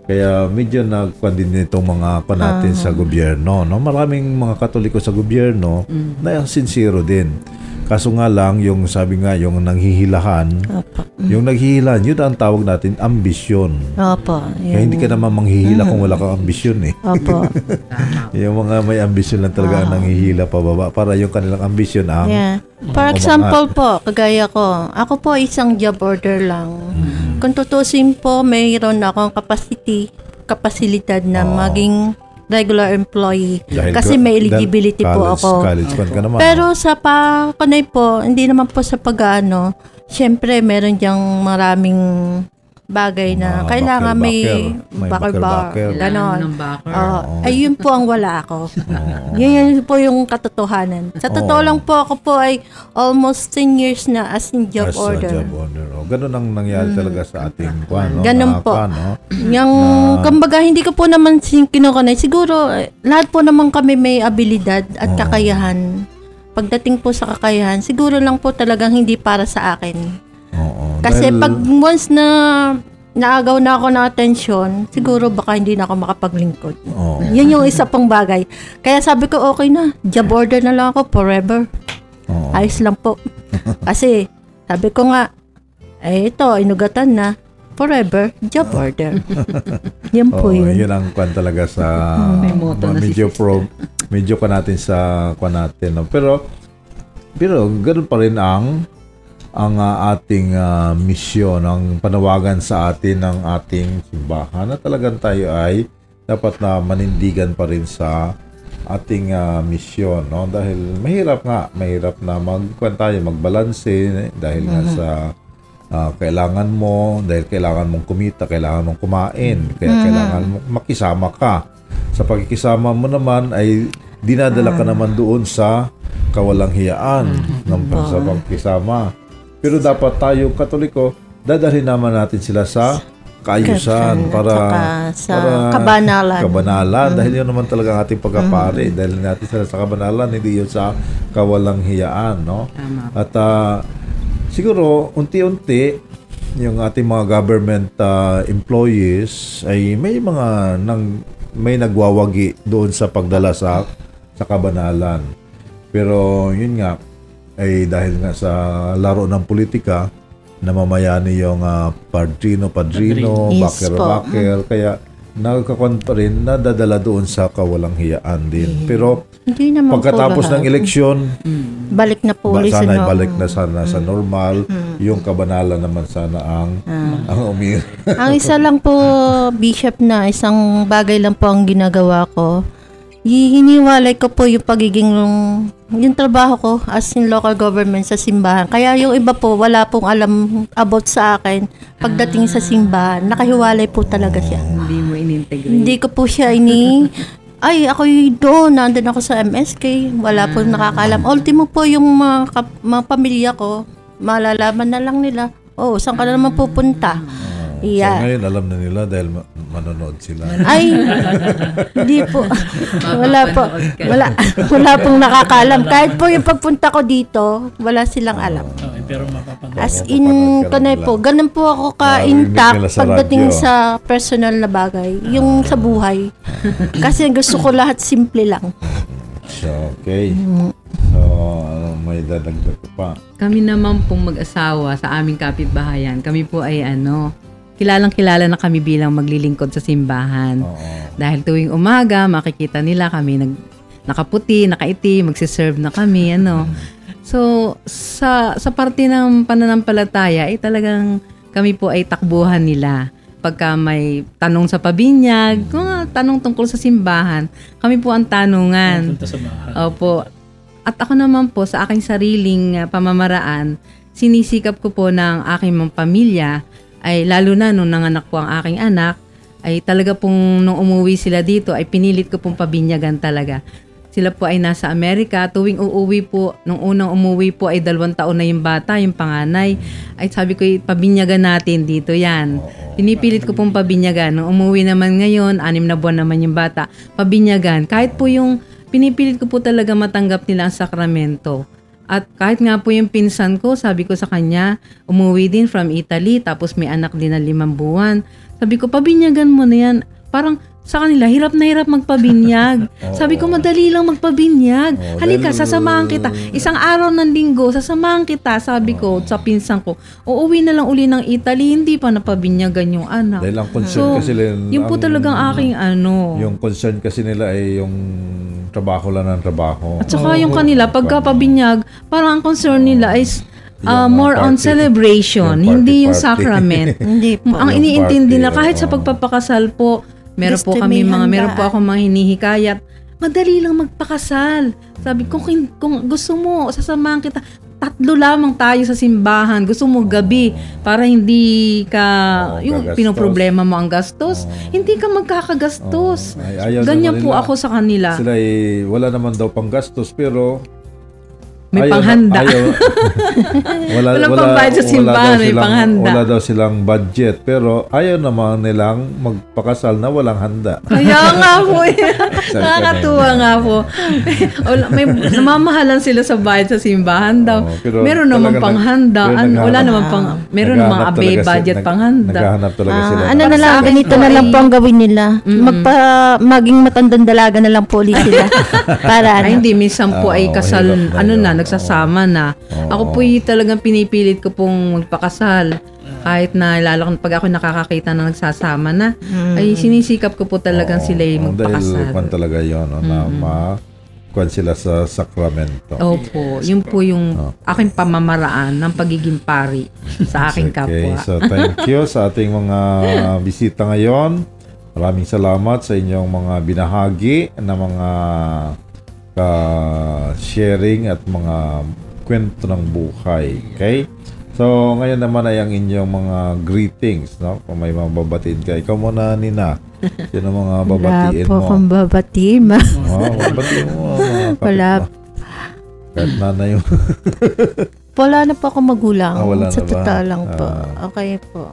Kaya medyo nagkuan din itong mga kuan natin sa gobyerno, no? Maraming mga katoliko sa gobyerno na sincero din. Kaso nga lang, yung sabi nga, yung nanghihilahan, Opo. yung naghihilahan, yun ang tawag natin ambisyon. Opo. Kaya hindi ka naman manghihila kung wala kang ambisyon eh. Opo. Yung mga may ambisyon lang talaga ang nanghihila pababa para yung kanilang ambisyon ang Yeah. For example po, kagaya ko, ako po isang job order lang. Mm. Kung tutusin po, mayroon akong capacity, kapasilidad na maging regular employee. dahil Kasi may eligibility po college- ako. College fund ka naman. Pero sa pa po, hindi naman po sa pag-ano, syempre meron diyang maraming bagay na Mga kailangan may backer-backer. May backer-backer. Kailangan Ganon. ng backer. Oo. ayun po ang wala ako. yun, yun po yung katotohanan. Sa totoo Oo. lang po, ako po ay almost 10 years na as in job As a order. job order. Oh, ganun ang nangyari talaga sa ating kwan, no? Ganun Mga po. kwan, no? Yung, kumbaga, hindi ko po naman sin- kinukunay. Siguro, eh, lahat po naman kami may abilidad at kakayahan. Pagdating po sa kakayahan, siguro lang po talagang hindi para sa akin. Oo. Kasi Dahil- pag once na naagaw na ako ng atensyon, siguro baka hindi na ako makapaglingkod. Oo. Yan yung isa pang bagay. Kaya sabi ko, okay na. Job order na lang ako forever. Oo. Ayos lang po. Kasi, sabi ko nga, eh ito, inugatan na. Forever, job order. yan po Oo, yun. yun ang kwan talaga sa May motto na si medyo sister. pro medyo ka natin sa kwan natin no? pero pero ganun pa rin ang ang ah, ating ah, misyon ang panawagan sa atin ng ating simbahan na talagang tayo ay dapat na manindigan pa rin sa ating ah, misyon no? Dahil mahirap nga mahirap na magkuan tayo magbalanse dahil nga sa ah, kailangan mo dahil kailangan mong kumita kailangan mong kumain kaya kailangan mong makisama ka. Sa pagkikisama mo naman ay dinadala ka naman doon sa kawalang hiyaan ng sa pagkisama pero dapat tayo katoliko dadalhin naman natin sila sa kaayusan para sa para kabanalan. kabanalan. Dahil yun naman talaga ang ating pagkapare. Dahil natin sila sa kabanalan hindi yun sa kawalang hiyaan no? Tama. at ah, siguro unti-unti yung ating mga government ah, employees ay may mga nang may nagwawagi doon sa pagdala sa sa kabanalan. Pero yun nga ay dahil nga sa laro ng politika namamayani yung ah, padrino padrino Yes baker po. baker kaya nagkakon pa rin nadadala doon sa kawalang hiyaan din. Pero Hindi naman pagkatapos po ng eleksyon Balik na po ulit sa sana balik na sana sa normal. Yung kabanalan naman sana ang ang umir ang isa lang po, Bishop na, isang bagay lang po ang ginagawa ko. Hiniwalay ko po yung pagiging, yung trabaho ko as in local government sa simbahan. Kaya yung iba po, wala pong alam about sa akin. Pagdating sa simbahan, nakahiwalay po talaga siya. Hindi mo in-integrate. Hindi ko po siya ini... Ay, ako doon, nandun ako sa MSK. Wala po nakakalam. Ultimo po yung mga, mga pamilya ko, malalaman na lang nila. Oh, saan ka na naman pupunta? So Yeah. ngayon alam na nila dahil ma- manonood sila. Ay, hindi po. Wala po. Wala, wala pong nakakalam. Kahit po yung pagpunta ko dito, wala silang alam. Okay, pero mapapanood. As in, kanay po, ganun po ako ka-intact sa pagdating radyo. sa personal na bagay. Yung sa buhay. Kasi gusto ko lahat simple lang. So, okay. So, ano, may dadagdag pa. Kami naman pong mag-asawa sa aming kapitbahayan. Kami po ay ano, kilalang kilala na kami bilang maglilingkod sa simbahan. Oo. Dahil tuwing umaga, makikita nila kami nag, nakaputi, nakaiti, magsiserve na kami, ano. So, sa, sa parte ng pananampalataya, ay talagang kami po ay takbuhan nila. Pagka may tanong sa pabinyag, mga tanong tungkol sa simbahan, kami po ang tanungan. Opo. At ako naman po, sa aking sariling pamamaraan, sinisikap ko po ng aking mga pamilya, ay lalo na nung nanganak po ang aking anak, ay talaga pong nung umuwi sila dito, ay pinilit ko pong pabinyagan talaga. Sila po ay nasa Amerika. Tuwing uuwi po, nung unang umuwi po ay dalawang taon na yung bata, yung panganay. Ay sabi ko, pabinyagan natin dito yan. Pinipilit ko pong pabinyagan. Nung umuwi naman ngayon, anim na buwan naman yung bata, pabinyagan. Kahit po yung pinipilit ko po talaga matanggap nila ang sakramento. At kahit nga po yung pinsan ko, sabi ko sa kanya, umuwi din from Italy, tapos may anak din na limang buwan. Sabi ko, pabinyagan mo na yan. Parang sa kanila, hirap na hirap magpabinyag. Sabi ko, madali lang magpabinyag. Halika, dahil- sasamahan kita. Isang araw ng linggo, sasamahan kita. Sabi ko sa pinsan ko, uuwi na lang uli ng Italy, hindi pa napabinyagan yung anak. Dahil ang concern So, kasi nila, Yun po ang- talagang aking ano. Yung concern kasi nila ay yung trabaho lang ng trabaho. At saka yung kanila, pagka pabinyag, parang ang concern nila is uh, Yung, uh, more on party. celebration, Yung hindi yung party-party. sacrament. Hindi po. ang Yung iniintindi party, nila, kahit sa pagpapakasal po, meron po kami mga, meron po ako mga hinihikayat, madali lang magpakasal. Sabi ko, kung, kung gusto mo, sasamahan kita, tatlo lamang tayo sa simbahan. Gusto mo gabi para hindi ka, Oo, yung gagastos. pinoproblema mo ang gastos, hindi ka magkakagastos. Oo. Ay, Ganyan po nila. ako sa kanila. Sila ay wala naman daw pang gastos pero May ayaw panghanda. ayaw, wala, Walang wala, wala simbahan, daw may silang- panghanda. Wala daw silang budget pero ayaw naman nilang magpakasal na walang handa. Kaya nga po. eh. Nakakatuwa nga po. Wala, may namamahalan sila sa bayad sa simbahan daw. Pero meron naman panghanda. nag- pero Ano, wala naman pang, meron talaga si- budget nag- panghanda. Naghahanap talaga Ah, sila. ano ng- na lang, ganito na lang ay- po ang gawin nila. Magpa, maging matandang dalaga na lang po ulit sila. Para Ay, ano. hindi. Minsan po Oo, ay kasal, ano na, nagsasama na. Oo. Ako po yung talagang pinipilit ko pong magpakasal. Kahit na lalo pag ako nakakakita na nagsasama na, ay sinisikap ko po talagang sila yung Oo, Dahil magpakasal. kwan talaga yun, no, na ma kwan sila sa sakramento. Opo, yun po yung aking pamamaraan ng pagiging pari sa aking Okay, kapwa. so thank you sa ating mga bisita ngayon. Maraming salamat sa inyong mga binahagi na mga ka-sharing at mga kwento ng buhay. Okay? So, ngayon naman ay ang inyong mga greetings, no? Kung may mga babatiin ka. Ikaw muna, Nina. Sino mga Wala babatiin po mo? akong babatiin. ma. Oh, babatiin mo. mga Wala. Kahit nanay mo. Wala na po ako magulang. Ah, wala sa totoo lang po. Ah. Okay po.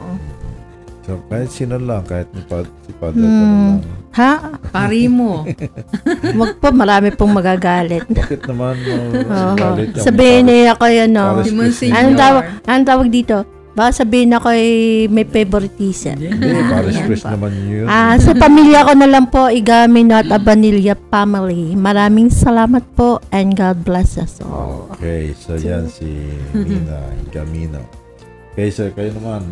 So, kahit sino lang, kahit ni Pad, si Padre, Hmm. ano lang. Ha? Pari mo. Wag po, marami pong magagalit. Bakit naman mo Oo. Sabihin niya ako yan, no? Paris Si Monsignor. Anong tawag, anong tawag dito? Baka sabihin ako ay may favoritism. Hindi, Paris Priest naman yun. Ah, sa pamilya ko na lang po, Igami Not Abanilla Family. Maraming salamat po and God bless us all. Okay, so yan si Nina Gamino. Okay, so kayo naman.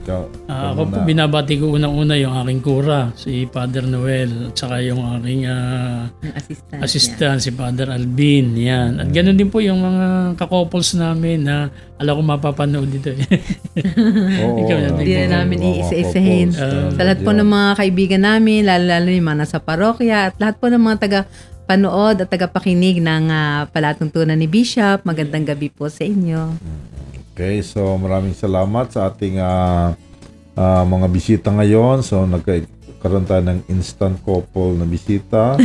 Ikaw, Ah, ako po binabati ko unang-una yung aking kura, si Father Noel, at saka yung aking ah, assistant. assistant, si Father Albin. Yan. At ganoon din po yung mga kakouples namin na alam ko mapapanood dito. eh. Oo, Ikaw na, Hindi na namin iisa-isahin. Ah, Sa lahat po ng mga kaibigan namin, lalo-lalo yung mga nasa parokya, at lahat po ng mga taga panood at tagapakinig ng ah, palatuntunan ni Bishop. Magandang gabi po sa inyo. Okay, so maraming salamat sa ating ah, ah, mga bisita ngayon. So nagkaroon tayo ng instant couple na bisita.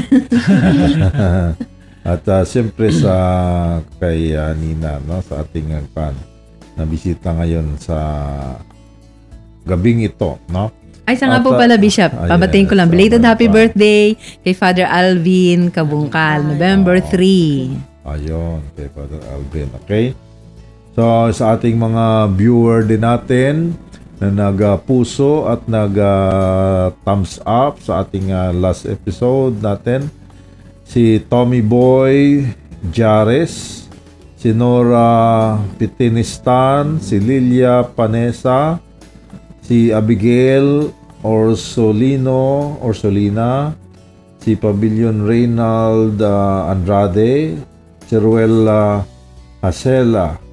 At ah, siyempre sa kay ah, Nina, no, sa ating uh, pan na bisita ngayon sa gabing ito, no? Ay, sa nga po pala, Bishop. Pabatiin ko lang. Belated happy pa. birthday kay Father Alvin Kabungkal, November 3. Ayun, kay Father Alvin. Okay? So, sa ating mga viewer din natin na nag-puso at nag-thumbs up sa ating ah, last episode natin, si Tommy Boy Jares, si Nora Pitinistan, si Lilia Panesa, si Abigail Orsolino, Orsolina, si Pavilion Reynald ah, Andrade, si Ruel Hasela,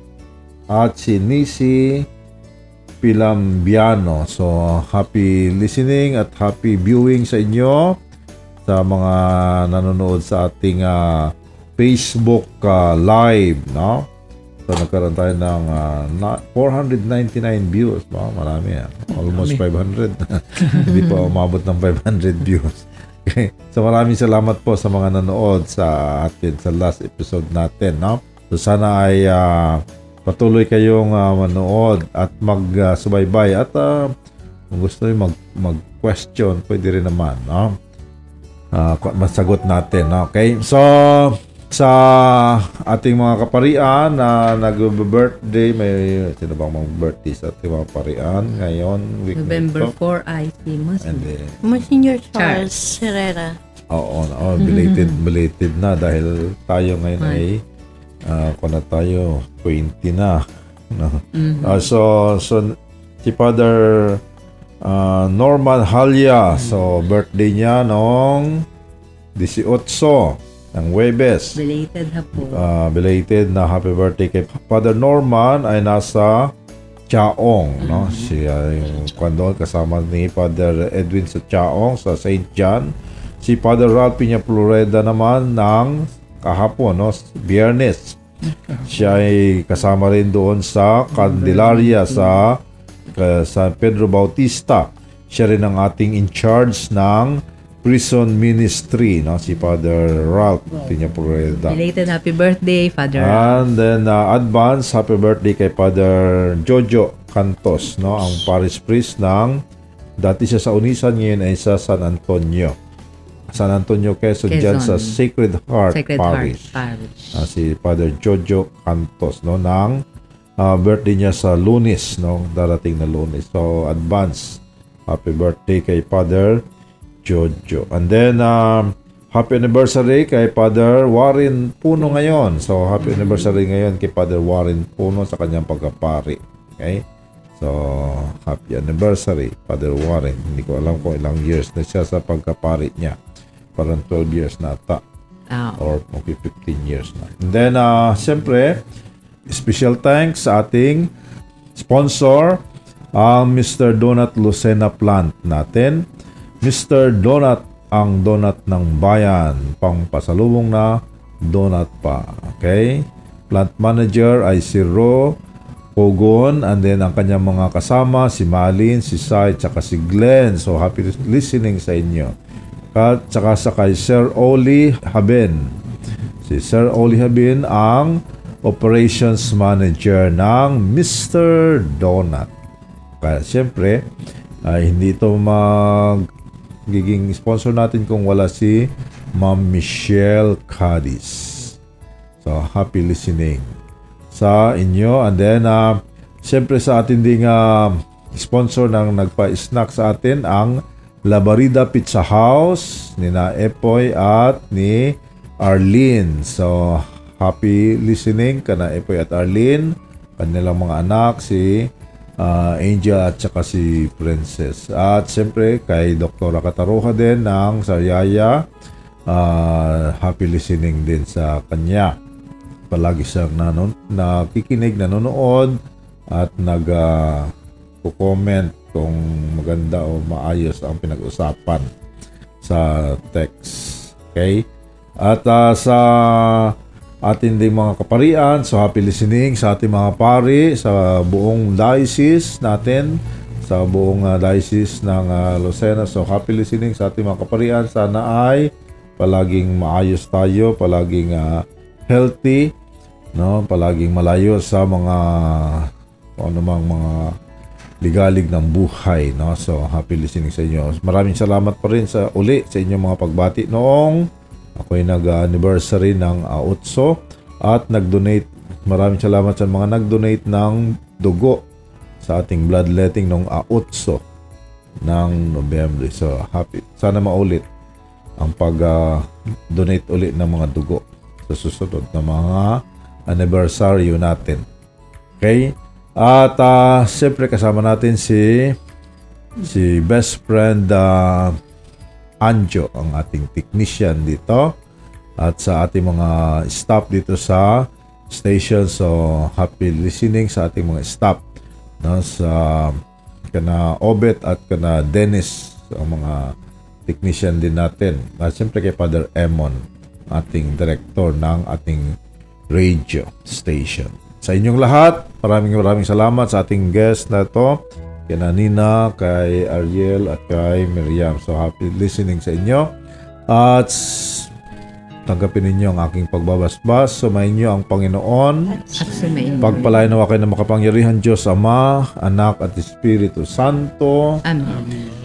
at si Nisi Pilambiano. So, happy listening at happy viewing sa inyo sa mga nanonood sa ating ah, Facebook ah, live, no? So, nagkaroon tayo ng ah, na- 499 views. Wow, marami ah. Almost 500. Hindi pa umabot ng 500 views. Okay. So, maraming salamat po sa mga nanood sa atin sa last episode natin, no? So, sana ay ah, patuloy kayong ah, manood at mag-subaybay at ah, kung gusto nyo mag, mag-question, pwede rin naman, no? Ah, ku- masagot natin, no? okay? So, sa ating mga kaparian na nag-birthday, may sino bang mga birthday sa ating mga kaparian ngayon? Week November ito? 4 ay si Monsignor Charles Herrera. Oo, oh, belated, belated na dahil tayo ngayon ay uh, kung na tayo 20 na. No? Ah, so so si Father ah, Norman Halya, so birthday niya noong 18 ng Webes. Belated hapon. Ah, belated na happy birthday kay Father Norman ay nasa Chaong, no? Siya yung kwando kasama ni Father Edwin sa Chaong sa St. John. Si Father Ralph Piña Floreda naman ng kahapon, no? Biyernes. Siya ay kasama rin doon sa Candelaria sa ka- San Pedro Bautista. Siya rin ang ating in charge ng prison ministry, no? Si Father Ralph Piña Floreda. Belated happy birthday, Father. And then uh, advance happy birthday kay Father Jojo Cantos, no? Ang parish priest ng dati siya sa Unisan ngayon ay sa San Antonio. San Antonio, Quezon, dyan sa Quezon. Sacred Heart Sacred Parish. Heart Parish. Ah, si Father Jojo Cantos, no? Ng ah, birthday niya sa Lunes, no? Darating na Lunes. So, advance happy birthday kay Father Jojo. And then, um, happy anniversary kay Father Warren Puno ngayon. So, happy anniversary ngayon kay Father Warren Puno sa kanyang pagkapari. Okay? So, happy anniversary, Father Warren. Hindi ko alam kung ilang years na siya sa pagkapari niya. Parang 12 years na ata Ah, or okay, 15 years na. And then, uh, siyempre, special thanks sa ating sponsor, ang Mr. Donut Lucena Plant natin. Mr. Donut, ang donut ng bayan, pang pasalubong na donut pa. Okay? Plant manager ay si Ro Pogon and then ang kanyang mga kasama, si Malin, si Sai, tsaka si Glenn. So, happy listening sa inyo. At tsaka sa kay Sir Oli Haben. Si Sir Oli Haben ang operations manager ng Mr. Donut. Kaya siyempre, ay hindi ito magiging sponsor natin kung wala si Ma'am Michelle Cadiz. So, happy listening sa inyo. And then, uh, siyempre sa atin ding uh, sponsor ng nagpa-snack sa atin ang Labarida Pizza House ni na Epoy at ni Arlene. So, happy listening ka na Epoy at Arlene. Kanilang mga anak, si uh, Angel at saka si Princess. At siyempre kay Dr. Kataroha din ng Sariaya. Uh, happy listening din sa kanya palagi siyang nanon, nakikinig, nanonood at nag ah, comment kung maganda o maayos ang pinag-usapan sa text. Okay? At ah, sa ating ding mga kaparian, so happy listening sa ating mga pari sa buong diocese natin, sa buong ah, diocese ng ah, Lucena. So happy listening sa ating mga kaparian. Sana ay palaging maayos tayo, palaging ah, healthy, no palaging malayo sa mga kung anumang mga ligalig ng buhay no? So happy listening sa inyo. Maraming salamat pa rin sa uli sa inyong mga pagbati noong ako'y nag-anniversary ng uh, UTSO at nag-donate. Maraming salamat sa mga nag-donate ng dugo sa ating bloodletting ng uh, ng November so happy. Sana maulit ang pag-donate uli ng mga dugo sa susunod na mga anniversary natin. Okay? At uh, siyempre kasama natin si si best friend uh, Anjo, ang ating technician dito. At sa ating mga staff dito sa station. So, happy listening sa ating mga staff. No, sa kana Obet at kana Dennis, ang mga technician din natin. At siyempre kay Father Emon, ating director ng ating radio station. Sa inyong lahat, maraming maraming salamat sa ating guest na to. Kay Nina, kay Ariel at kay Miriam. So happy listening sa inyo. At tanggapin ninyo ang aking pagbabasbas. Sumayin niyo ang Panginoon. At sumayin mo. Pagpalain nawa kayo ng makapangyarihan Diyos Ama, Anak at Espiritu Santo. Amen. Panginoon